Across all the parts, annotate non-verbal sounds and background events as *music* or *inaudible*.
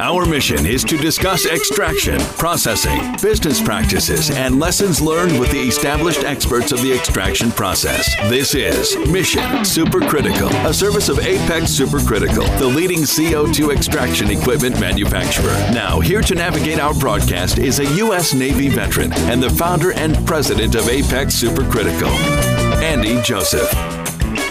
Our mission is to discuss extraction, processing, business practices, and lessons learned with the established experts of the extraction process. This is Mission Supercritical, a service of Apex Supercritical, the leading CO2 extraction equipment manufacturer. Now, here to navigate our broadcast is a U.S. Navy veteran and the founder and president of Apex Supercritical, Andy Joseph.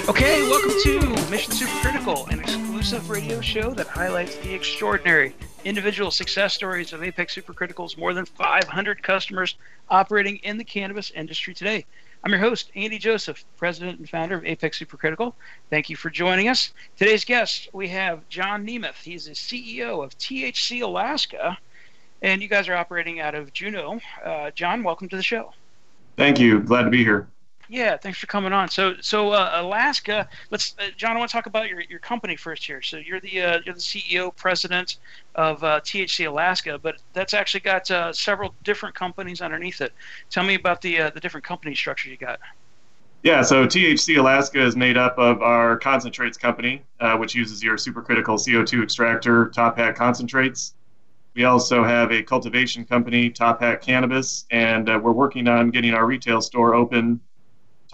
Okay, welcome to Mission Supercritical, an exclusive radio show that highlights the extraordinary individual success stories of Apex Supercritical's more than 500 customers operating in the cannabis industry today. I'm your host, Andy Joseph, president and founder of Apex Supercritical. Thank you for joining us. Today's guest, we have John Nemeth. He's the CEO of THC Alaska, and you guys are operating out of Juneau. Uh, John, welcome to the show. Thank you. Glad to be here. Yeah, thanks for coming on. So, so uh, Alaska. Let's, uh, John. I want to talk about your, your company first here. So, you're the uh, you're the CEO, president of uh, THC Alaska, but that's actually got uh, several different companies underneath it. Tell me about the uh, the different company structure you got. Yeah, so THC Alaska is made up of our concentrates company, which uses your supercritical CO2 extractor, Top Hat Concentrates. We also have a cultivation company, Top Hat Cannabis, and we're working on getting our retail store open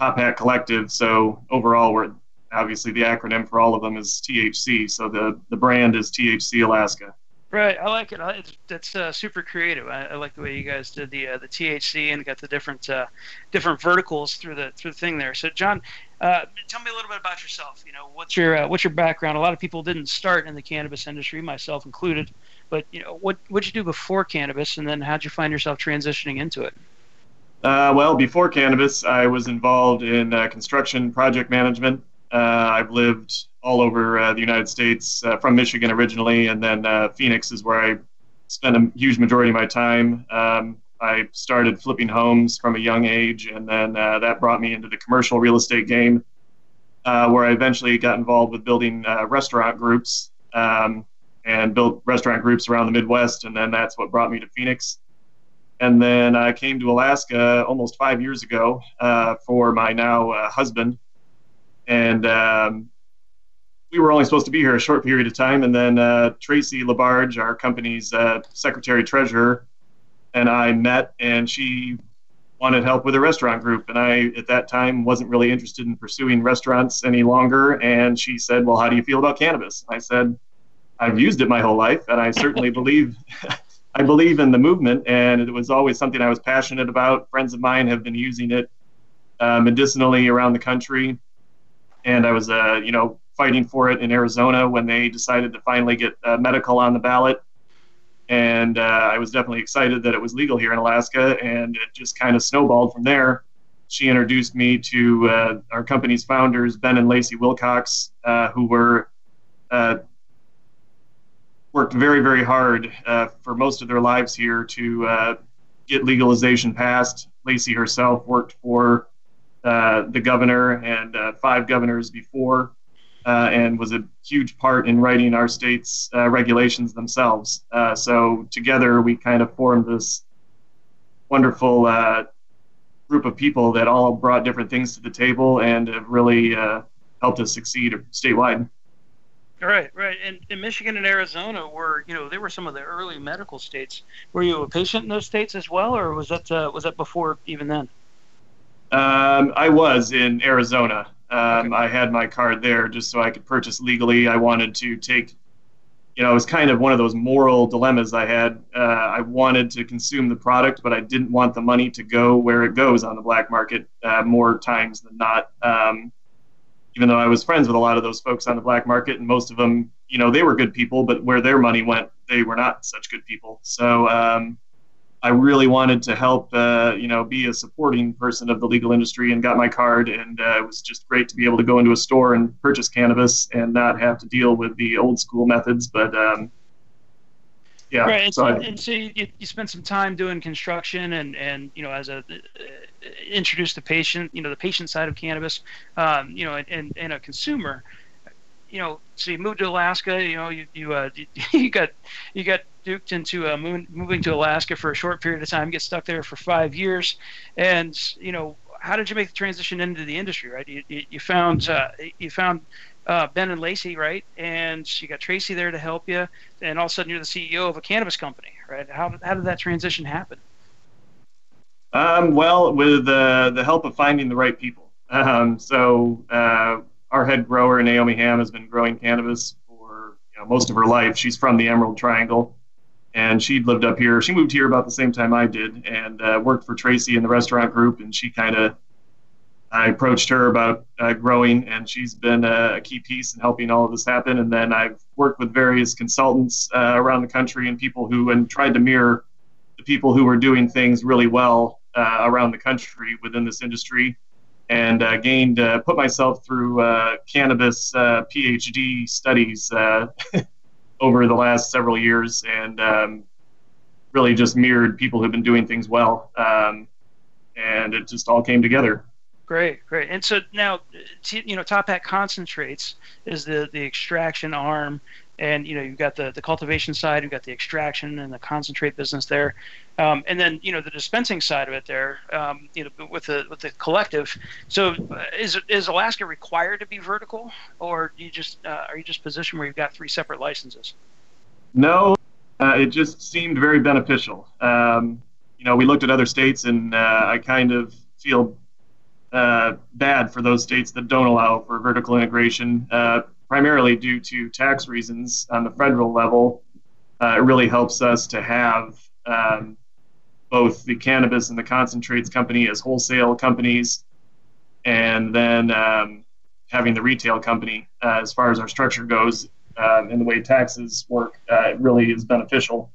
Top Hat Collective. So overall, we're obviously the acronym for all of them is THC. So the the brand is THC Alaska. Right, I like it. It's, it's uh, super creative. I, I, like the way you guys did the uh, the THC and got the different uh, different verticals through the through the thing there. So, John, uh, tell me a little bit about yourself. You know, what's your uh, what's your background? A lot of people didn't start in the cannabis industry, myself included. But you know, what what'd you do before cannabis, and then how'd you find yourself transitioning into it? Uh, well, before cannabis, I was involved in uh, construction project management. Uh, I've lived all over uh, the United States, uh, from Michigan originally, and then uh, Phoenix is where I spent a huge majority of my time. Um, I started flipping homes from a young age, and then that brought me into the commercial real estate game, where I eventually got involved with building restaurant groups um, and built restaurant groups around the Midwest, and then that's what brought me to Phoenix. And then I came to Alaska almost five years ago uh, for my now uh, husband. And um, we were only supposed to be here a short period of time. And then uh, Tracy LaBarge, our company's uh, secretary treasurer, and I met, and she wanted help with a restaurant group. And I, at that time, wasn't really interested in pursuing restaurants any longer. And she said, Well, how do you feel about cannabis? I said, I've used it my whole life, and I certainly believe I believe in the movement, and it was always something I was passionate about. Friends of mine have been using it uh, medicinally around the country, and I was, uh, you know, fighting for it in Arizona when they decided to finally get uh, medical on the ballot. And uh, I was definitely excited that it was legal here in Alaska, and it just kind of snowballed from there. She introduced me to uh, our company's founders, Ben and Lacy Wilcox, uh, who were worked very, very hard uh, for most of their lives here to uh, get legalization passed. Lacy herself worked for uh, the governor and uh, five governors before, uh, and was a huge part in writing our state's uh, regulations themselves. so together, we kind of formed this wonderful group of people that all brought different things to the table and have really helped us succeed statewide. Right, right. And in Michigan and Arizona were, you know, they were some of the early medical states. Were you a patient in those states as well, or was that uh, was that before even then? Um, I was in Arizona. Um, okay. I had my card there just so I could purchase legally. I wanted to take, you know, it was kind of one of those moral dilemmas I had. Uh, I wanted to consume the product, but I didn't want the money to go where it goes on the black market uh, more times than not. Um, even though I was friends with a lot of those folks on the black market, and most of them, you know, they were good people, but where their money went, they were not such good people. So um, I really wanted to help, uh, you know, be a supporting person of the legal industry, and got my card, and uh, it was just great to be able to go into a store and purchase cannabis and not have to deal with the old school methods. But um, yeah, right. And so, I, and so you, you spent some time doing construction, and and you know, as a introduce the patient, you know, the patient side of cannabis, um, you know, and, and, a consumer, you know, so you moved to Alaska, you know, you you, uh, *laughs* you got you got duped into uh, moving, moving to Alaska for a short period of time, get stuck there for five years, and you know, how did you make the transition into the industry? Right, you, you, you found uh, you found uh, Ben and Lacy, right? And you got Tracy there to help you, and all of a sudden you're the CEO of a cannabis company, right? How how did that transition happen? Um, well, with uh, the help of finding the right people. Um, so uh, our head grower Naomi Ham has been growing cannabis for you know, most of her life. She's from the Emerald Triangle, and she'd lived up here. She moved here about the same time I did, and uh, worked for Tracy in the restaurant group. And she kind of I approached her about uh, growing, and she's been a key piece in helping all of this happen. And then I've worked with various consultants uh, around the country and people who and tried to mirror the people who were doing things really well uh, around the country within this industry, and uh, gained uh, put myself through uh, cannabis PhD studies *laughs* over the last several years, and um, really just mirrored people who've been doing things well. Um, and it just all came together. Great, great. And so now, you know, Top Hat concentrates is the the extraction arm, and you know you've got the the cultivation side, you've got the extraction and the concentrate business there, um, and then you know the dispensing side of it there, um, you know, with the with the collective. So uh, is is Alaska required to be vertical, or you just uh, are you just positioned where you've got three separate licenses? No, uh, it just seemed very beneficial. Um, you know, we looked at other states, and uh, I kind of feel uh, bad for those states that don't allow for vertical integration, uh, primarily due to tax reasons on the federal level. Uh, it really helps us to have um, both the cannabis and the concentrates company as wholesale companies, and then um, having the retail company uh, as far as our structure goes um, and the way taxes work. Uh, it really is beneficial.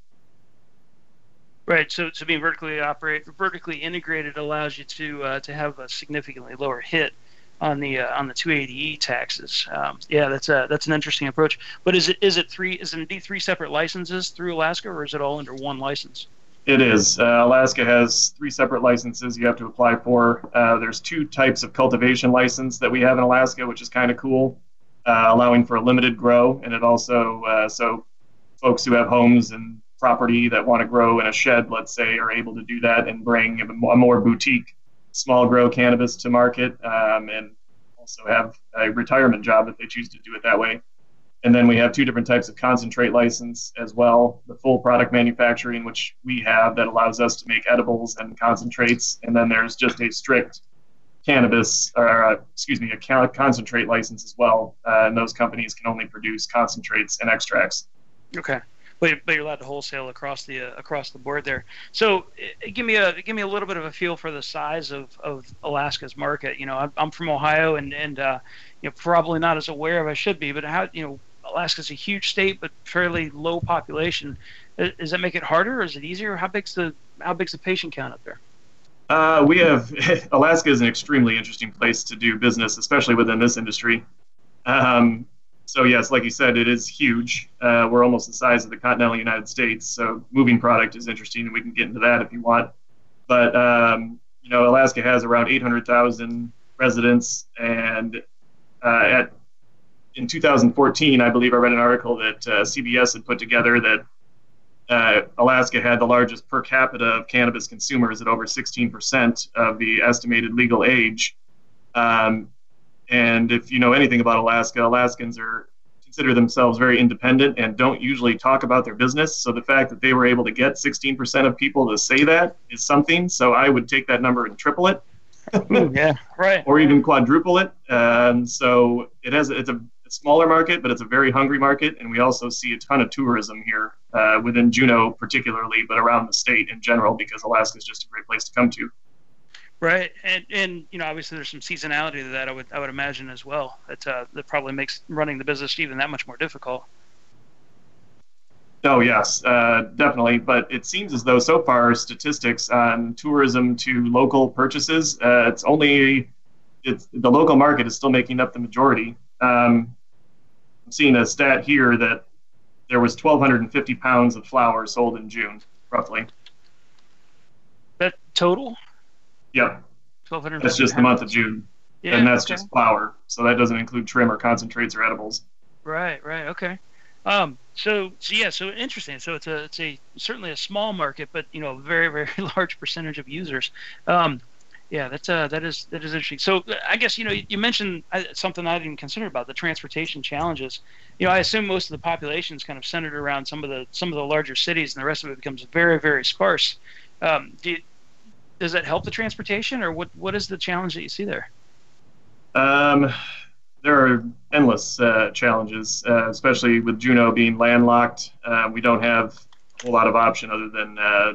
Right. So, so being vertically operate, vertically integrated allows you to uh, to have a significantly lower hit on the uh, on the 280e taxes. Um, yeah, that's a that's an interesting approach. But is it is it three is it indeed three separate licenses through Alaska, or is it all under one license? It is. Uh, Alaska has three separate licenses you have to apply for. Uh, there's two types of cultivation license that we have in Alaska, which is kind of cool, uh, allowing for a limited grow, and it also uh, so folks who have homes and property that want to grow in a shed, let's say, are able to do that and bring a more boutique small grow cannabis to market um, and also have a retirement job if they choose to do it that way. And then we have two different types of concentrate license as well the full product manufacturing, which we have that allows us to make edibles and concentrates. And then there's just a strict cannabis, or uh, excuse me, a concentrate license as well. Uh, and those companies can only produce concentrates and extracts. Okay but, you're allowed to wholesale across the uh, across the board there. So uh, give me a give me a little bit of a feel for the size of, of Alaska's market. You know, I'm, I'm from Ohio and and uh, you know probably not as aware of I should be, but how you know Alaska's a huge state but fairly low population. Does that make it harder, or is it easier? How big's the how big's the patient count up there? Uh, we have *laughs* Alaska is an extremely interesting place to do business, especially within this industry. Um, so yes, like you said, it is huge. Uh, we're almost the size of the continental United States. So moving product is interesting, and we can get into that if you want. But um, you know, Alaska has around 800,000 residents, and uh, at in 2014, I believe I read an article that uh, CBS had put together that uh, Alaska had the largest per capita of cannabis consumers at over 16% of the estimated legal age. Um, and if you know anything about Alaska, Alaskans are consider themselves very independent and don't usually talk about their business. So the fact that they were able to get 16% of people to say that is something. So I would take that number and triple it. yeah, right. or even quadruple it. Um, so it has it's a, a, smaller market, but it's a very hungry market, and we also see a ton of tourism here uh, within Juneau, particularly, but around the state in general, because Alaska is just a great place to come to. Right, and and you know obviously there's some seasonality to that. I would I would imagine as well that uh, that probably makes running the business even that much more difficult. Oh yes, uh, definitely. But it seems as though so far statistics on tourism to local purchases, uh, it's only it's the local market is still making up the majority. Um, I'm seeing a stat here that there was 1,250 pounds of flower sold in June, roughly. That total? Yep. That's just the month of June. Yeah, and that's okay. just flower. So that doesn't include trim or concentrates or edibles. Right, right, okay. Um, so, so yeah, so interesting. So it's a it's a certainly a small market, but you know, a very very *laughs* large percentage of users. Um, Yeah, that's uh, that is that is interesting. So I guess you know you mentioned uh, something I didn't consider about the transportation challenges. You know, I assume most of the population is kind of centered around some of the some of the larger cities, and the rest of it becomes very very sparse. Um, do you, does that help the transportation, or what what is the challenge that you see there? Um, there are endless uh, challenges, uh, especially with Juneau being landlocked. Uh, we don't have a whole lot of option other than uh,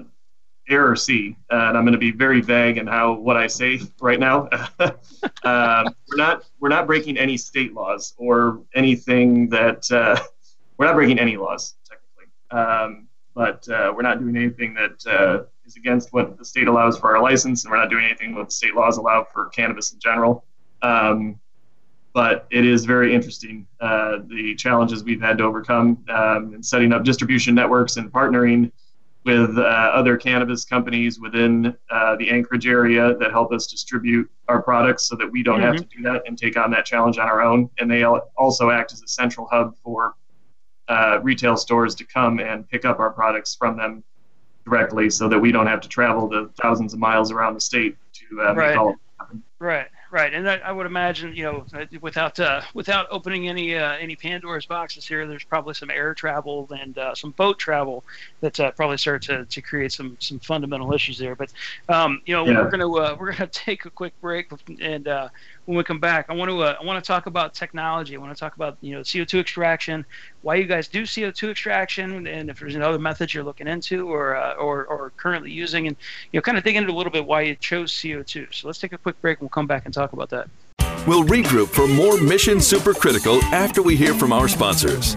air or sea, and I'm going to be very vague in how what I say *laughs* right now. *laughs* um, we're not we're not breaking any state laws or anything that uh, we're not breaking any laws technically, um, but uh, we're not doing anything that uh, is against what the state allows for our license, and we're not doing anything what the state laws allow for cannabis in general. Um, but it is very interesting uh, the challenges we've had to overcome um, in setting up distribution networks and partnering with uh, other cannabis companies within uh, the Anchorage area that help us distribute our products so that we don't mm-hmm. have to do that and take on that challenge on our own. And they also act as a central hub for uh, retail stores to come and pick up our products from them directly so that we don't have to travel the thousands of miles around the state to uh, right. make all of happen. Right. Right, and I, I would imagine, you know, without uh, without opening any uh, any Pandora's boxes here, there's probably some air travel and uh, some boat travel that uh, probably start to, to create some some fundamental issues there. But um, you know, yeah. we're gonna uh, we're gonna *laughs* take a quick break, and uh, when we come back, I want to I want to talk about technology. I want to talk about you know CO2 extraction, why you guys do CO2 extraction, and if there's another methods you're looking into or or or currently using, and you know, kind of dig into a little bit why you chose CO2. So let's take a quick break, and we'll come back and talk talk about that. We'll regroup for more Mission Supercritical after we hear from our sponsors.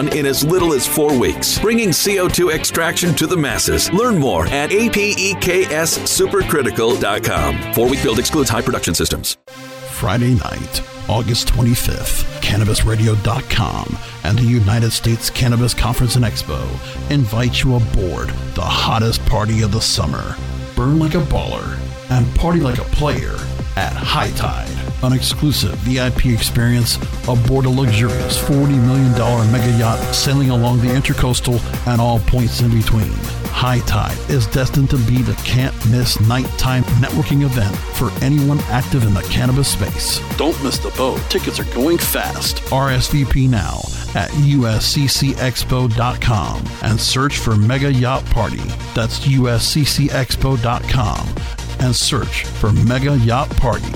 in as little as four weeks, bringing CO2 extraction to the masses. Learn more at apexsupercritical.com. Four week build excludes high production systems. Friday night, August 25th, CannabisRadio.com and the United States Cannabis Conference and Expo invite you aboard the hottest party of the summer. Burn like a baller and party like a player at High Tide an exclusive VIP experience aboard a luxurious $40 million mega yacht sailing along the intercoastal and all points in between. High Tide is destined to be the can't miss nighttime networking event for anyone active in the cannabis space. Don't miss the boat. Tickets are going fast. RSVP now at usccexpo.com and search for Mega Yacht Party. That's usccexpo.com and search for Mega Yacht Party.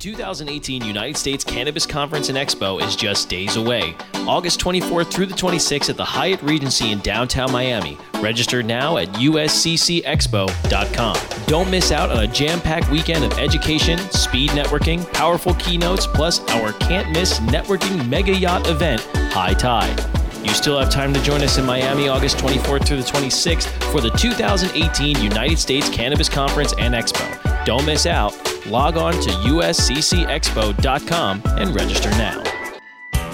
2018 United States Cannabis Conference and Expo is just days away. August 24th through the 26th at the Hyatt Regency in downtown Miami. Register now at usccexpo.com. Don't miss out on a jam packed weekend of education, speed networking, powerful keynotes, plus our can't miss networking mega yacht event, High Tide. You still have time to join us in Miami August 24th through the 26th for the 2018 United States Cannabis Conference and Expo. Don't miss out. Log on to usccexpo.com and register now.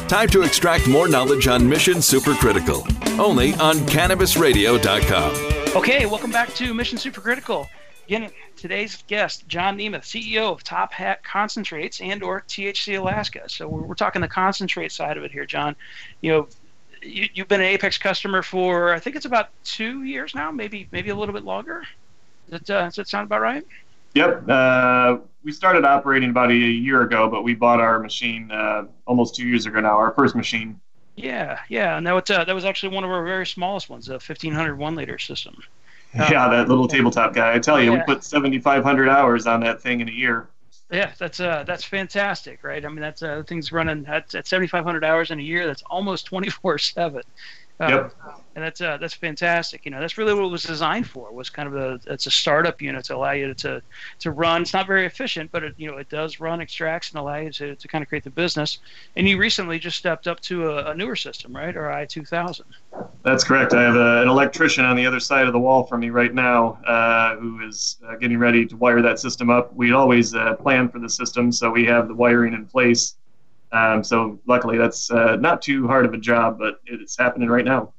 Time to extract more knowledge on Mission Supercritical, only on cannabisradio.com. Okay, welcome back to Mission Supercritical. Again, today's guest, John Nemeth, CEO of Top Hat Concentrates and or THC Alaska. So we're, we're talking the concentrate side of it here, John. You know, you, have been an Apex customer for I think it's about two years now, maybe maybe a little bit longer. Does that, uh, does that sound about right? Yep. Uh, we started operating about a year ago, but we bought our machine uh, almost two years ago now, our first machine. Yeah, yeah. And that was, uh, that was actually one of our very smallest ones, a 1500 one liter system. *laughs* yeah, that little tabletop guy. I tell you, yeah. we put 7,500 hours on that thing in a year. Yeah, that's uh, that's fantastic, right? I mean, that's uh, thing's running at, at 7,500 hours in a year. That's almost 24 seven. Uh, yep. And that's uh, that's fantastic. You know, that's really what it was designed for. Was kind of a it's a startup unit to allow you to to run. It's not very efficient, but it you know it does run extracts and allow you to, to kind of create the business. And you recently just stepped up to a, a newer system, right? Or i2000. That's correct. I have a, an electrician on the other side of the wall from me right now uh, who is uh, getting ready to wire that system up. We always uh, plan for the system, so we have the wiring in place. Um, so luckily, that's uh, not too hard of a job, but it's happening right now.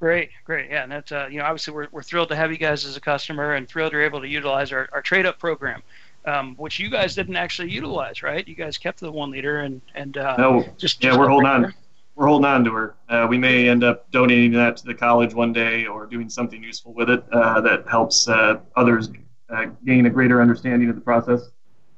Great, great. Yeah, and that's uh, you know obviously we're, we're thrilled to have you guys as a customer and thrilled you're able to utilize our, our trade up program, um, which you guys didn't actually utilize, right? You guys kept the one liter and and uh, no, just, yeah, we're holding on we're holding on to her. Uh, we may end up donating that to the college one day or doing something useful with it uh, that helps uh, others uh, gain a greater understanding of the process.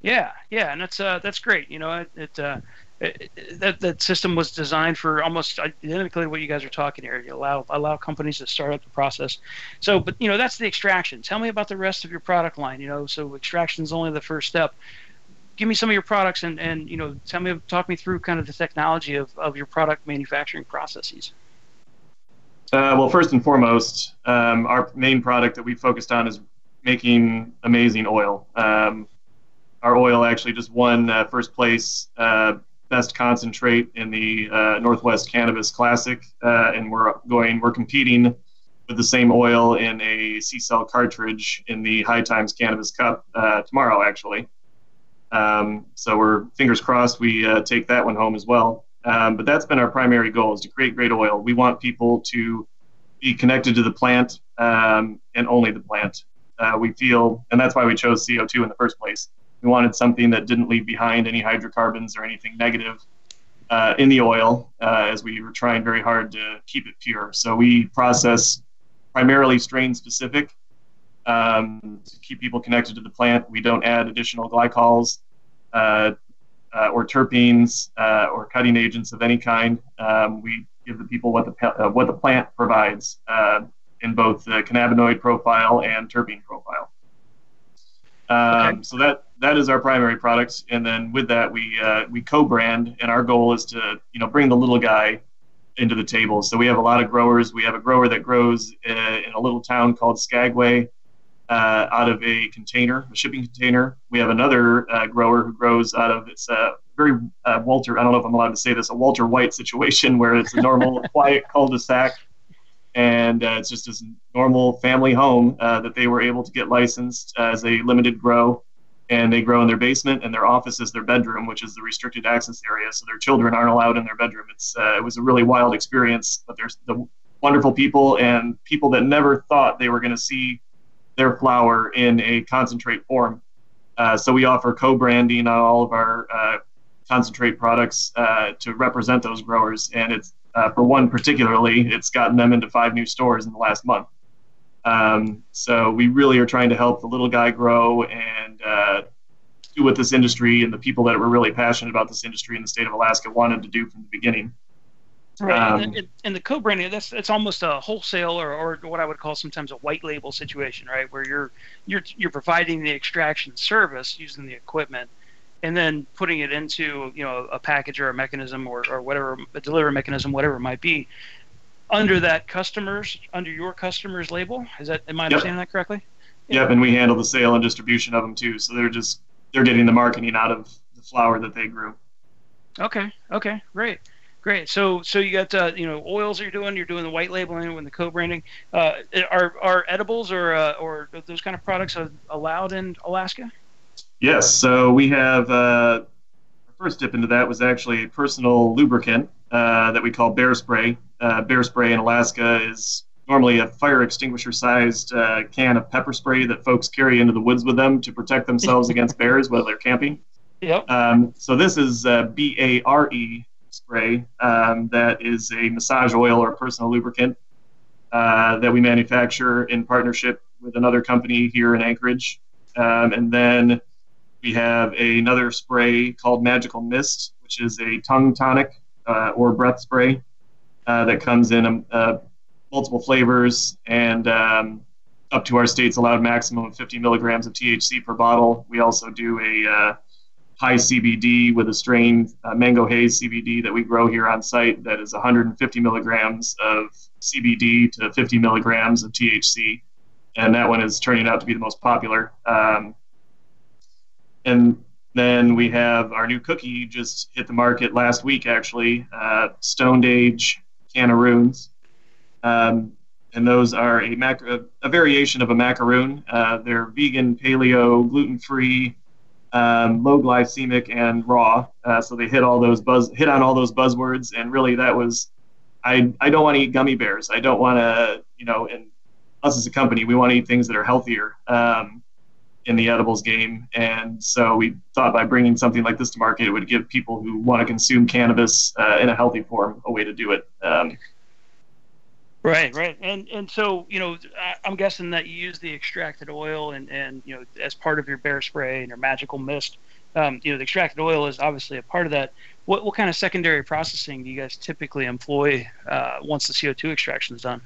Yeah, yeah, and that's uh, that's great. You know, it, it, uh, that that system was designed for almost identically what you guys are talking here. You allow allow companies to start up the process. So, but you know, that's the extraction. Tell me about the rest of your product line. You know, so extraction is only the first step give me some of your products and, and you know tell me talk me through kind of the technology of, of your product manufacturing processes. Uh, well, first and foremost, um, our main product that we focused on is making amazing oil. Um, our oil actually just won uh, first place uh, best concentrate in the uh, Northwest Cannabis Classic, uh, and we're going we're competing with the same oil in a CCELL cartridge in the High Times Cannabis Cup uh, tomorrow, actually. Um, so we're fingers crossed we uh, take that one home as well. Um, but that's been our primary goal is to create great oil. We want people to be connected to the plant um, and only the plant. Uh, we feel, and that's why we chose CO2 in the first place. We wanted something that didn't leave behind any hydrocarbons or anything negative uh, in the oil, uh, as we were trying very hard to keep it pure. So we process primarily strain specific um, to keep people connected to the plant. We don't add additional glycols uh, uh, or terpenes uh, or cutting agents of any kind. Um, we give the people what the uh, what the plant provides uh, in both the cannabinoid profile and terpene profile. Um, okay. So that that is our primary product, and then with that we uh, we co-brand, and our goal is to you know bring the little guy into the table. So we have a lot of growers. We have a grower that grows in a little town called Skagway uh, out of a container, a shipping container. We have another uh, grower who grows out of it's a very uh, Walter. I don't know if I'm allowed to say this, a Walter White situation where it's a normal, *laughs* quiet cul-de-sac, and uh, it's just this normal family home uh, that they were able to get licensed as a limited grow. And they grow in their basement, and their office is their bedroom, which is the restricted access area. So their children aren't allowed in their bedroom. It's uh, it was a really wild experience, but there's the wonderful people and people that never thought they were going to see their flower in a concentrate form. Uh, so we offer co-branding on all of our uh, concentrate products uh, to represent those growers, and it's uh, for one particularly, it's gotten them into five new stores in the last month. Um, so we really are trying to help the little guy grow and uh, do what this industry and the people that were really passionate about this industry in the state of Alaska wanted to do from the beginning. Right, um, and, and, the co-branding that's it's almost a wholesale or, or what I would call sometimes a white label situation, right? Where you're you're you're providing the extraction service using the equipment, and then putting it into you know a package or a mechanism or, or whatever a delivery mechanism, whatever it might be, under that customers under your customer's label. Is that am I understanding that correctly? Yep, and we handle the sale and distribution of them too. So they're just they're getting the marketing out of the flower that they grew. Okay. Okay. Great. Great. So so you got uh, you know oils you're doing. You're doing the white labeling and the co-branding. Uh, are are edibles or uh, or those kind of products allowed in Alaska? Yes. So we have uh, our first dip into that was actually a personal lubricant uh, that we call bear spray. Uh, bear spray in Alaska is normally a fire extinguisher sized can of pepper spray that folks carry into the woods with them to protect themselves *laughs* against bears while they're camping. Yep. Um, so this is B A R E spray um, that is a massage oil or personal lubricant uh, that we manufacture in partnership with another company here in Anchorage. Um, and then we have a, another spray called Magical Mist, which is a tongue tonic uh, or breath spray uh, that comes in um, uh, multiple flavors and um, up to our state's allowed maximum of 50 milligrams of THC per bottle. We also do a uh, high CBD with a strain, uh, Mango Haze CBD, that we grow here on site that is 150 milligrams of CBD to 50 milligrams of THC. And that one is turning out to be the most popular. Um, and then we have our new cookie just hit the market last week, actually, uh, Stoned Age Cannaroons. Um, and those are a, mac- a variation of a macaroon. Uh, they're vegan, paleo, gluten free, um, low glycemic, and raw. Uh, so they hit all those buzz hit on all those buzzwords. And really, that was I I don't want to eat gummy bears. I don't want to you know. And us as a company, we want to eat things that are healthier. Um, in the edibles game. And so we thought by bringing something like this to market, it would give people who want to consume cannabis uh, in a healthy form a way to do it. Um, Right, right, and and so you know, I'm guessing that you use the extracted oil and and you know as part of your bear spray and your magical mist. Um, you know, the extracted oil is obviously a part of that. What what kind of secondary processing do you guys typically employ uh, once the CO2 extraction is done?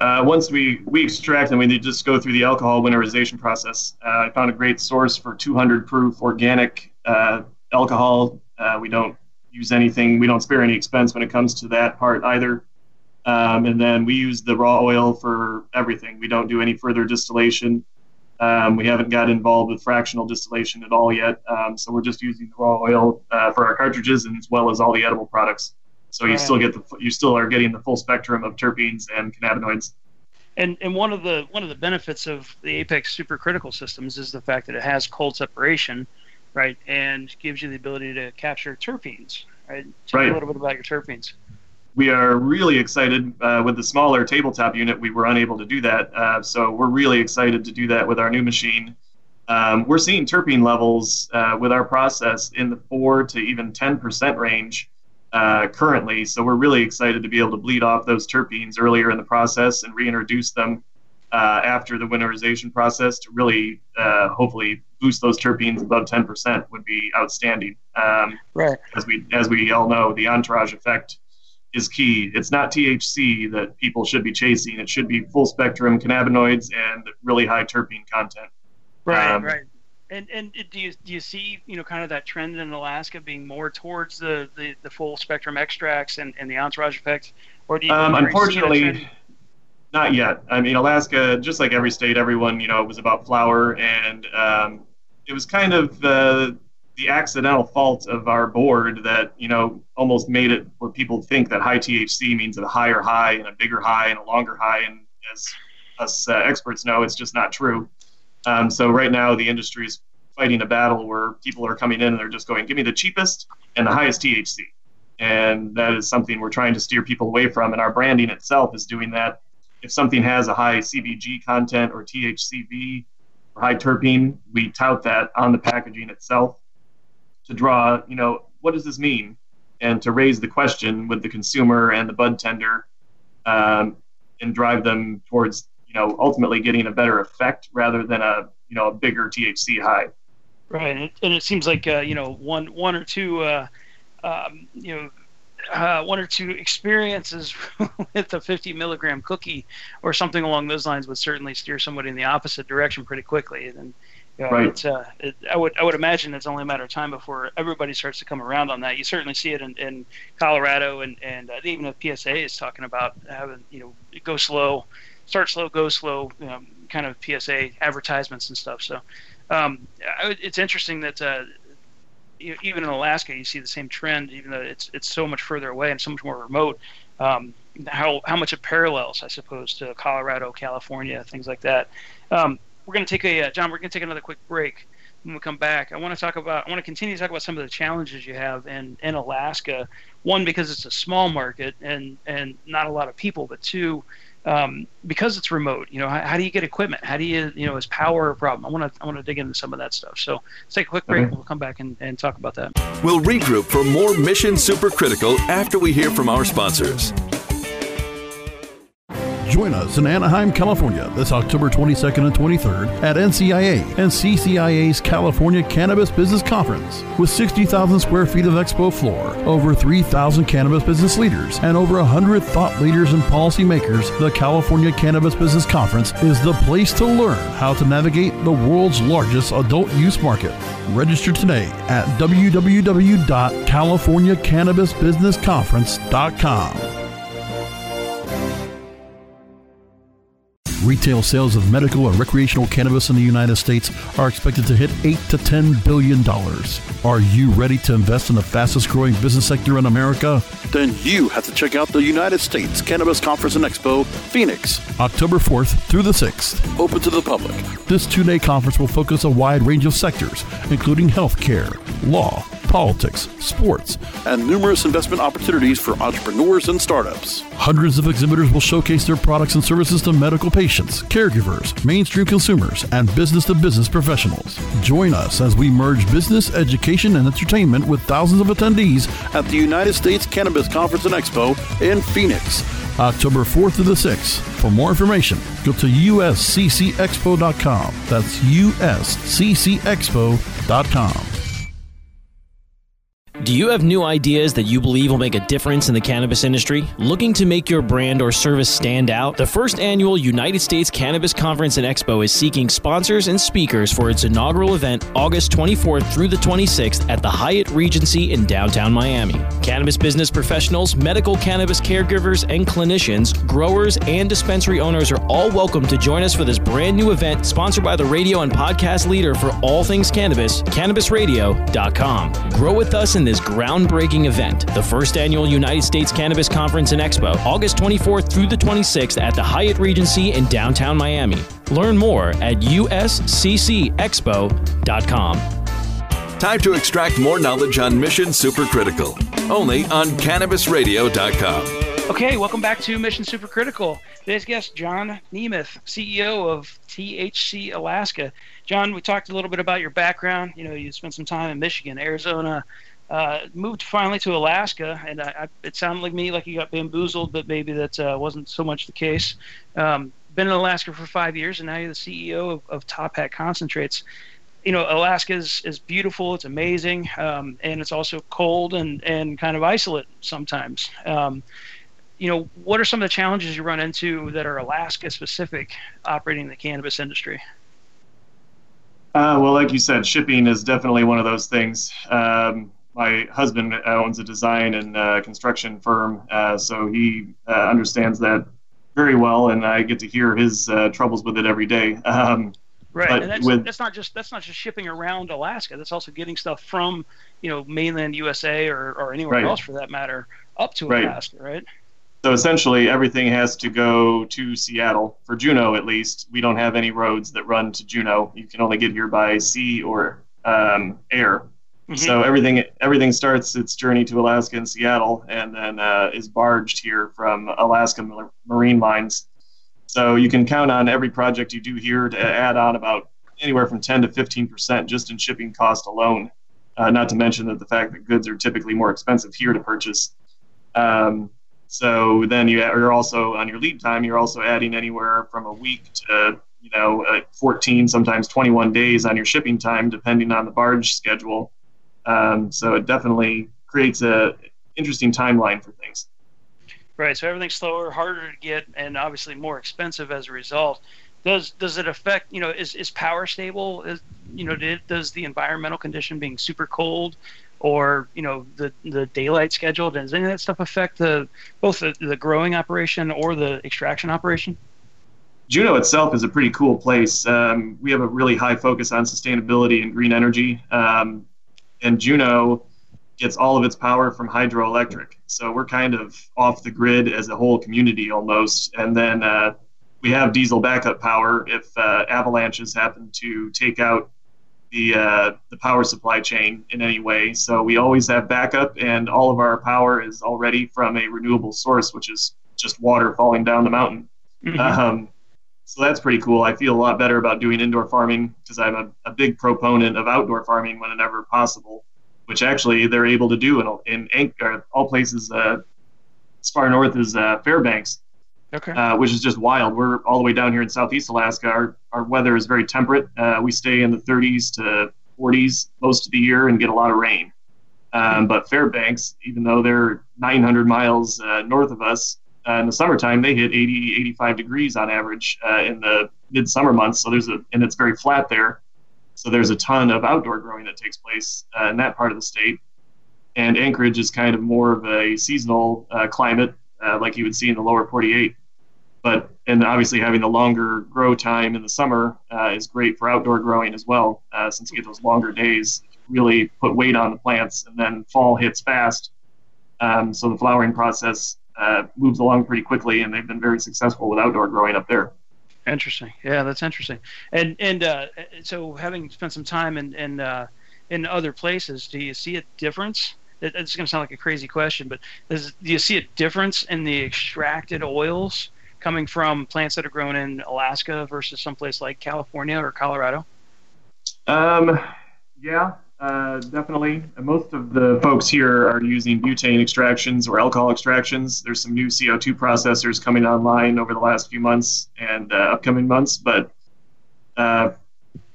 Uh, once we we extract them, we just go through the alcohol winterization process. Uh, I found a great source for 200 proof organic uh, alcohol. Uh, we don't use anything. We don't spare any expense when it comes to that part either. Um, and then we use the raw oil for everything. We don't do any further distillation. Um, we haven't got involved with fractional distillation at all yet. Um, so we're just using the raw oil uh, for our cartridges and as well as all the edible products. So you right. still get the you still are getting the full spectrum of terpenes and cannabinoids. And and one of the one of the benefits of the Apex supercritical systems is the fact that it has cold separation, right, and gives you the ability to capture terpenes. Right. Tell right. a little bit about your terpenes we are really excited uh, with the smaller tabletop unit. We were unable to do that, uh, so we're really excited to do that with our new machine. Um, we're seeing terpene levels uh, with our process in the four to even 10% range uh, currently. So we're really excited to be able to bleed off those terpenes earlier in the process and reintroduce them uh, after the winterization process to really uh, hopefully boost those terpenes above 10% would be outstanding. Um, right. As we as we all know, the entourage effect is key. It's not THC that people should be chasing. It should be full spectrum cannabinoids and really high terpene content. Right, um, right. And and do you do you see you know kind of that trend in Alaska being more towards the, the, the full spectrum extracts and, and the entourage effects, or do you? Um, unfortunately, not yet. I mean, Alaska, just like every state, everyone you know it was about flower, and um, it was kind of uh, the accidental fault of our board that you know almost made it where people think that high THC means a higher high and a bigger high and a longer high, and as us uh, experts know, it's just not true. Um, so right now the industry is fighting a battle where people are coming in and they're just going, "Give me the cheapest and the highest THC," and that is something we're trying to steer people away from. And our branding itself is doing that. If something has a high CBG content or THCV or high terpene, we tout that on the packaging itself to draw, you know, what does this mean? And to raise the question with the consumer and the bud tender um, and drive them towards, you know, ultimately getting a better effect rather than a, you know, a bigger THC high. Right. And it, and it seems like, uh, you know, one, one or two, uh, um, you know, uh, one or two experiences *laughs* with a 50 milligram cookie or something along those lines would certainly steer somebody in the opposite direction pretty quickly. And yeah, right. It's, uh, it, I would I would imagine it's only a matter of time before everybody starts to come around on that. You certainly see it in, in Colorado, and and uh, even if PSA is talking about having you know go slow, start slow, go slow, you know, kind of PSA advertisements and stuff. So um, it's interesting that uh, even in Alaska you see the same trend, even though it's it's so much further away and so much more remote. Um, how how much it parallels, I suppose, to Colorado, California, things like that. Um, we're going to take a uh, John. We're going to take another quick break. When we come back, I want to talk about. I want to continue to talk about some of the challenges you have in in Alaska. One, because it's a small market and and not a lot of people, but two, um, because it's remote. You know, how, how, do you get equipment? How do you you know is power a problem? I want to I want to dig into some of that stuff. So let's take a quick break. Okay. We'll come back and, and talk about that. We'll regroup for more Mission Supercritical after we hear from our sponsors. Join us in Anaheim, California this October 22nd and 23rd at NCIA and CCIA's California Cannabis Business Conference. With 60,000 square feet of expo floor, over 3,000 cannabis business leaders, and over 100 thought leaders and policymakers, the California Cannabis Business Conference is the place to learn how to navigate the world's largest adult use market. Register today at www.californiacannabisbusinessconference.com. Retail sales of medical and recreational cannabis in the United States are expected to hit 8 to 10 billion dollars. Are you ready to invest in the fastest growing business sector in America? Then you have to check out the United States Cannabis Conference and Expo, Phoenix, October 4th through the 6th, open to the public. This two-day conference will focus a wide range of sectors, including healthcare, law, politics, sports, and numerous investment opportunities for entrepreneurs and startups. Hundreds of exhibitors will showcase their products and services to medical patients, caregivers, mainstream consumers, and business to business professionals. Join us as we merge business, education, and entertainment with thousands of attendees at the United States Cannabis Conference and Expo in Phoenix. October 4th to the 6th. For more information, go to usccexpo.com. That's usccexpo.com. Do you have new ideas that you believe will make a difference in the cannabis industry? Looking to make your brand or service stand out? The first annual United States Cannabis Conference and Expo is seeking sponsors and speakers for its inaugural event August 24th through the 26th at the Hyatt Regency in downtown Miami. Cannabis business professionals, medical cannabis caregivers and clinicians, growers, and dispensary owners are all welcome to join us for this brand new event sponsored by the radio and podcast leader for all things cannabis, cannabisradio.com. Grow with us in this groundbreaking event, the first annual United States Cannabis Conference and Expo, August 24th through the 26th at the Hyatt Regency in downtown Miami. Learn more at usccexpo.com. Time to extract more knowledge on Mission Supercritical, only on CannabisRadio.com. Okay, welcome back to Mission Supercritical. Today's guest, John Nemeth, CEO of THC Alaska. John, we talked a little bit about your background. You know, you spent some time in Michigan, Arizona, uh, moved finally to Alaska, and I, I, it sounded like me like you got bamboozled, but maybe that uh, wasn't so much the case. Um, been in Alaska for five years, and now you're the CEO of, of Top Hat Concentrates. You know, Alaska is, is beautiful, it's amazing, um, and it's also cold and, and kind of isolate sometimes. Um, you know, what are some of the challenges you run into that are Alaska specific operating in the cannabis industry? Uh, well, like you said, shipping is definitely one of those things. Um, my husband owns a design and uh, construction firm, uh, so he uh, understands that very well, and I get to hear his uh, troubles with it every day. *laughs* Um, right, and that's, with, that's not just that's not just shipping around Alaska. That's also getting stuff from you know mainland USA or, or anywhere right. else for that matter up to right. Alaska, right? So essentially, everything has to go to Seattle. For Juneau, at least, we don't have any roads that run to Juneau. You can only get here by sea or um, air. Mm-hmm. So everything everything starts its journey to Alaska and Seattle, and then uh, is barged here from Alaska Marine Lines. So you can count on every project you do here to add on about anywhere from 10 to 15 percent just in shipping cost alone. Uh, not to mention that the fact that goods are typically more expensive here to purchase. Um, so then you are also on your lead time. You're also adding anywhere from a week to you know uh, 14, sometimes 21 days on your shipping time, depending on the barge schedule. Um, so it definitely creates a interesting timeline for things. Right. So everything's slower, harder to get, and obviously more expensive as a result. Does does it affect? You know, is is power stable? Is you know, did, does the environmental condition being super cold, or you know, the the daylight schedule? Does any of that stuff affect the both the, the growing operation or the extraction operation? Juneau itself is a pretty cool place. Um, we have a really high focus on sustainability and green energy. Um, and Juneau gets all of its power from hydroelectric. So we're kind of off the grid as a whole community almost. And then uh, we have diesel backup power if uh, avalanches happen to take out the uh, the power supply chain in any way. So we always have backup, and all of our power is already from a renewable source, which is just water falling down the mountain. Mm-hmm. Um, so that's pretty cool. I feel a lot better about doing indoor farming because I'm a, a, big proponent of outdoor farming whenever possible, which actually they're able to do in, in uh, all places uh, as far north as uh, Fairbanks, okay. Uh, which is just wild. We're all the way down here in southeast Alaska. Our, our weather is very temperate. Uh, we stay in the 30s to 40s most of the year and get a lot of rain. Um, but Fairbanks, even though they're 900 miles uh, north of us, uh, in the summertime, they hit 80, 85 degrees on average uh, in the midsummer months. So there's a, and it's very flat there. So there's a ton of outdoor growing that takes place uh, in that part of the state. And Anchorage is kind of more of a seasonal uh, climate, uh, like you would see in the lower 48. but and obviously having the longer grow time in the summer uh, is great for outdoor growing as well, since you get those longer days, really put weight on the plants, and then fall hits fast. Um, so the flowering process uh, moves along pretty quickly, and they've been very successful with outdoor growing up there. Interesting. Yeah, that's interesting. And and uh, so having spent some time in in, uh, in other places, do you see a difference? It's going to sound like a crazy question, but does, do you see a difference in the extracted oils coming from plants that are grown in Alaska versus someplace like California or Colorado? Um, yeah, uh, definitely. Most of the folks here are using butane extractions or alcohol extractions. There's some new CO2 processors coming online over the last few months and uh, upcoming months, but uh,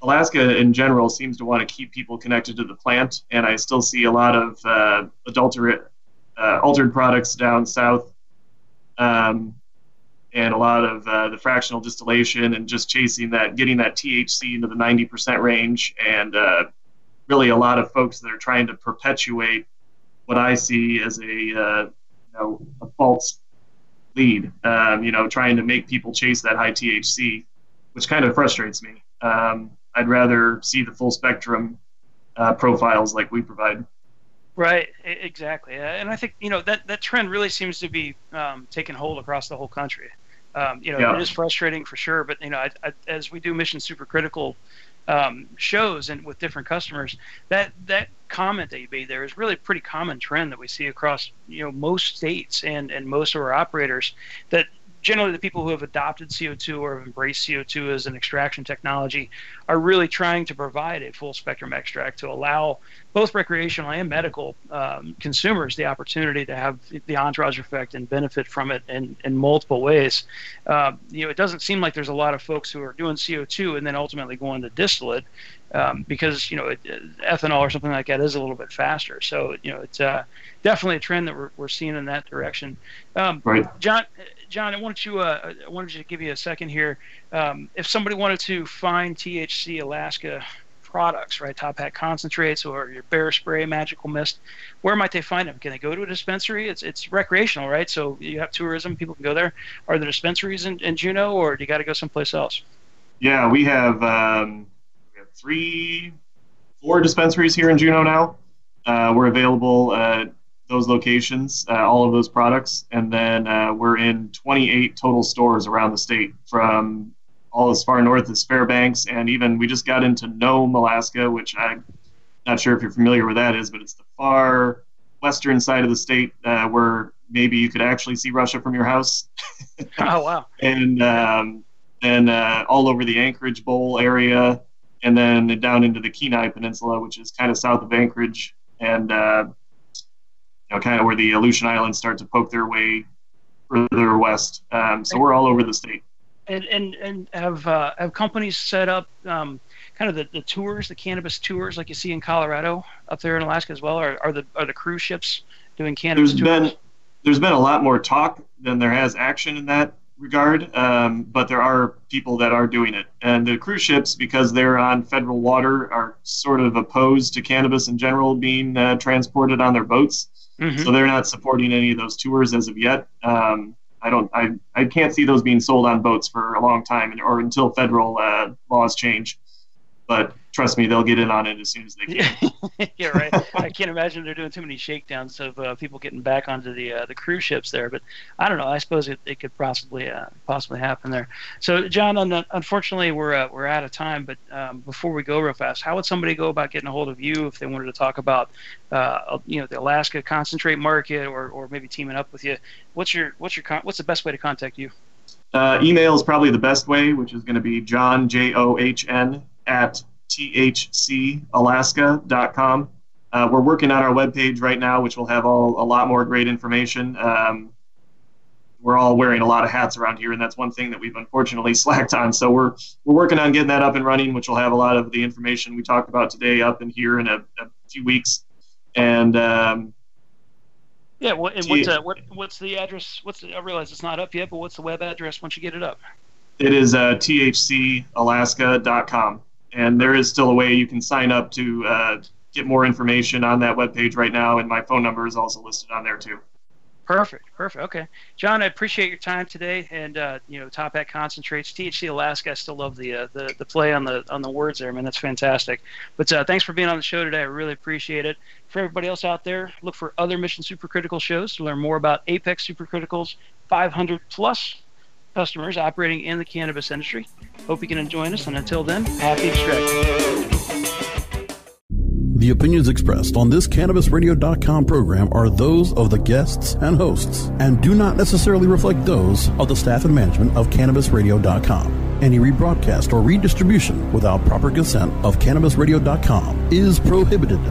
Alaska in general seems to want to keep people connected to the plant, and I still see a lot of uh, adulterate, uh, altered products down south. Um, and a lot of uh, the fractional distillation and just chasing that, getting that THC into the 90% range, and uh, really a lot of folks that are trying to perpetuate what I see as a uh, you know a false lead. Um, you know, trying to make people chase that high THC, which kind of frustrates me. Um, I'd rather see the full spectrum uh, profiles like we provide. Right, exactly, and I think you know that that trend really seems to be um, taking hold across the whole country. Um, you know, yeah. it is frustrating for sure, but you know, I, I, as we do mission supercritical um, shows and with different customers, that that comment that you made there is really a pretty common trend that we see across you know most states and and most of our operators that generally the people who have adopted CO2 or have embraced CO2 as an extraction technology are really trying to provide a full spectrum extract to allow both recreational and medical um, consumers the opportunity to have the entourage effect and benefit from it in, in multiple ways. Uh, you know, it doesn't seem like there's a lot of folks who are doing CO2 and then ultimately going to distillate um, because you know it, ethanol or something like that is a little bit faster. So you know it's uh, definitely a trend that we're, we're seeing in that direction. Um, right. John, John, I wanted you uh, I wanted you to give you a second here. Um, if somebody wanted to find THC Alaska products, right, top hat concentrates or your bear spray, magical mist, where might they find them? Can they go to a dispensary? It's it's recreational, right? So you have tourism, people can go there. Are there dispensaries in, in Juneau, or do you got to go someplace else? Yeah, we have um, we have three, four dispensaries here in Juneau now. Uh, we're available at those locations, uh, all of those products, and then uh, we're in 28 total stores around the state, from all as far north as Fairbanks, and even we just got into Nome, Alaska, which I'm not sure if you're familiar with that is, but it's the far western side of the state uh, where maybe you could actually see Russia from your house. *laughs* oh wow! *laughs* and um, then uh, all over the Anchorage Bowl area, and then down into the Kenai Peninsula, which is kind of south of Anchorage, and uh, know, kind of where the Aleutian Islands start to poke their way further west. Um, so we're all over the state and and and have uh, have companies set up um, kind of the, the tours, the cannabis tours, like you see in Colorado, up there in Alaska as well? Are, are the are the cruise ships doing cannabis there's tours? Been, there's been a lot more talk than there has action in that regard, um, but there are people that are doing it. And the cruise ships, because they're on federal water, are sort of opposed to cannabis in general being uh, transported on their boats. Mm-hmm. So they're not supporting any of those tours as of yet. Um, I don't I, I can't see those being sold on boats for a long time or until federal uh, laws change. But trust me, they'll get in on it as soon as they can. *laughs* yeah, right. I can't imagine they're doing too many shakedowns of uh, people getting back onto the uh, the cruise ships there. But I don't know. I suppose it, it could possibly uh, possibly happen there. So, John, unfortunately, we're uh, we're out of time. But um, before we go real fast, how would somebody go about getting a hold of you if they wanted to talk about uh, you know the Alaska concentrate market or, or maybe teaming up with you? What's your what's your con- what's the best way to contact you? Uh, email is probably the best way, which is going to be John J O H N at thcalaska.com. Uh, we're working on our webpage right now, which will have all a lot more great information. Um, we're all wearing a lot of hats around here, and that's one thing that we've unfortunately *laughs* slacked on. So we're we're working on getting that up and running, which will have a lot of the information we talked about today up in here in a, a few weeks. And um, yeah, what, and what's, uh, what, what's the address? What's the, I realize it's not up yet, but what's the web address once you get it up? It is uh, thcalaska.com and there is still a way you can sign up to uh, get more information on that webpage right now, and my phone number is also listed on there too. Perfect, perfect. Okay, John, I appreciate your time today, and uh, you know, Top Hat concentrates THC Alaska. I still love the uh, the the play on the on the words there, man. That's fantastic. But uh, thanks for being on the show today. I really appreciate it. For everybody else out there, look for other Mission Supercritical shows to learn more about Apex Supercritical's 500 plus customers operating in the cannabis industry. Hope you can join us, and until then, happy extracting. The opinions expressed on this CannabisRadio.com program are those of the guests and hosts and do not necessarily reflect those of the staff and management of CannabisRadio.com. Any rebroadcast or redistribution without proper consent of CannabisRadio.com is prohibited.